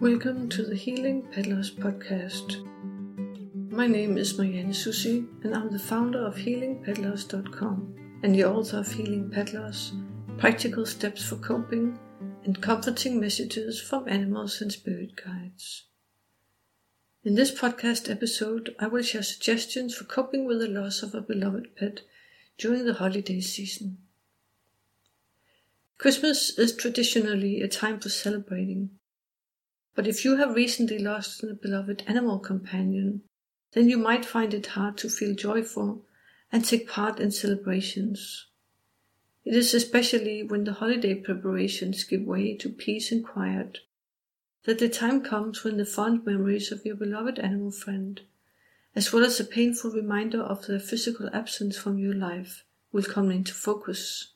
Welcome to the Healing Peddlers podcast. My name is Marianne Susi, and I'm the founder of HealingPeddlers.com and the author of Healing Peddlers Practical Steps for Coping and Comforting Messages from Animals and Spirit Guides. In this podcast episode, I will share suggestions for coping with the loss of a beloved pet during the holiday season. Christmas is traditionally a time for celebrating but if you have recently lost a beloved animal companion, then you might find it hard to feel joyful and take part in celebrations. It is especially when the holiday preparations give way to peace and quiet that the time comes when the fond memories of your beloved animal friend, as well as a painful reminder of their physical absence from your life, will come into focus.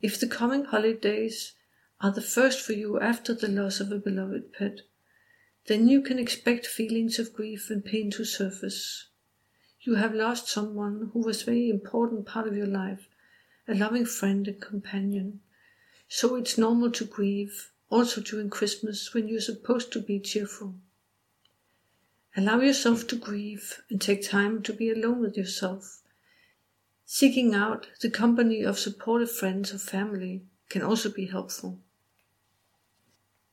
If the coming holidays are the first for you after the loss of a beloved pet, then you can expect feelings of grief and pain to surface. You have lost someone who was a very important part of your life, a loving friend and companion. So it's normal to grieve, also during Christmas when you're supposed to be cheerful. Allow yourself to grieve and take time to be alone with yourself. Seeking out the company of supportive friends or family can also be helpful.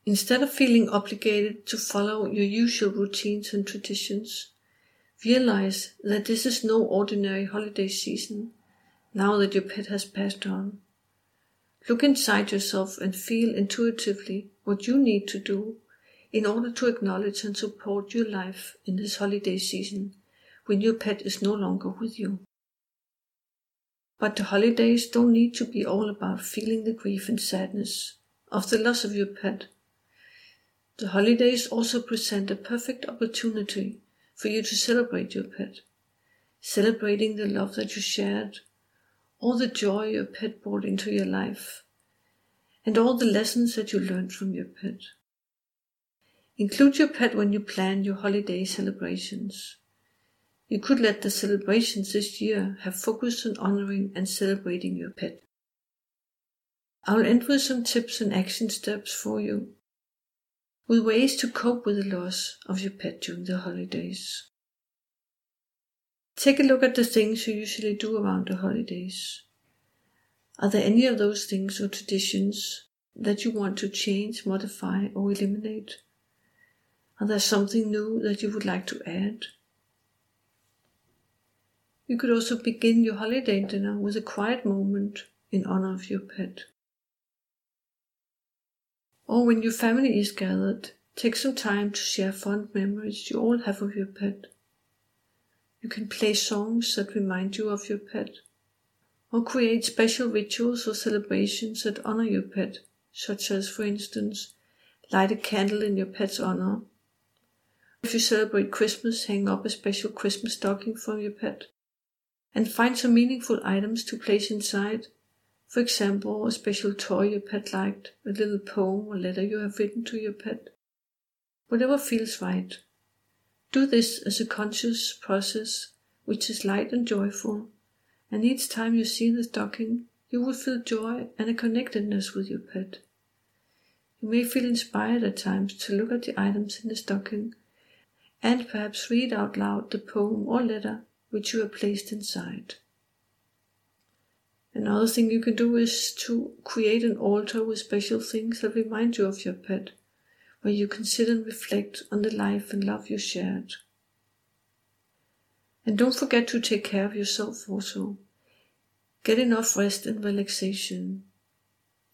Instead of feeling obligated to follow your usual routines and traditions, realize that this is no ordinary holiday season now that your pet has passed on. Look inside yourself and feel intuitively what you need to do in order to acknowledge and support your life in this holiday season when your pet is no longer with you. But the holidays don't need to be all about feeling the grief and sadness of the loss of your pet the holidays also present a perfect opportunity for you to celebrate your pet, celebrating the love that you shared, all the joy your pet brought into your life, and all the lessons that you learned from your pet. Include your pet when you plan your holiday celebrations. You could let the celebrations this year have focused on honoring and celebrating your pet. I'll end with some tips and action steps for you with ways to cope with the loss of your pet during the holidays. Take a look at the things you usually do around the holidays. Are there any of those things or traditions that you want to change, modify, or eliminate? Are there something new that you would like to add? You could also begin your holiday dinner with a quiet moment in honor of your pet. Or when your family is gathered, take some time to share fond memories you all have of your pet. You can play songs that remind you of your pet, or create special rituals or celebrations that honor your pet, such as, for instance, light a candle in your pet's honor. If you celebrate Christmas, hang up a special Christmas stocking from your pet, and find some meaningful items to place inside for example, a special toy your pet liked, a little poem or letter you have written to your pet. Whatever feels right. Do this as a conscious process which is light and joyful, and each time you see the stocking, you will feel joy and a connectedness with your pet. You may feel inspired at times to look at the items in the stocking and perhaps read out loud the poem or letter which you have placed inside. Another thing you can do is to create an altar with special things that remind you of your pet, where you can sit and reflect on the life and love you shared. And don't forget to take care of yourself also. Get enough rest and relaxation,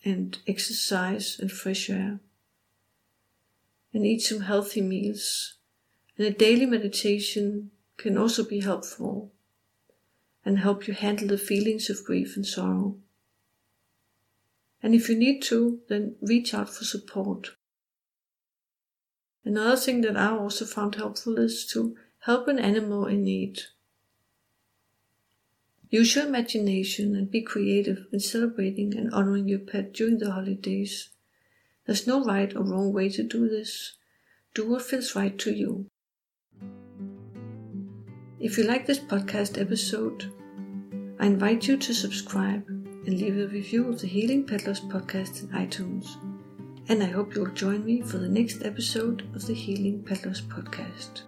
and exercise and fresh air. And eat some healthy meals. And a daily meditation can also be helpful and help you handle the feelings of grief and sorrow. And if you need to, then reach out for support. Another thing that I also found helpful is to help an animal in need. Use your imagination and be creative in celebrating and honoring your pet during the holidays. There's no right or wrong way to do this. Do what feels right to you. If you like this podcast episode, I invite you to subscribe and leave a review of the Healing Peddlers podcast in iTunes. and I hope you'll join me for the next episode of the Healing Paddlers podcast.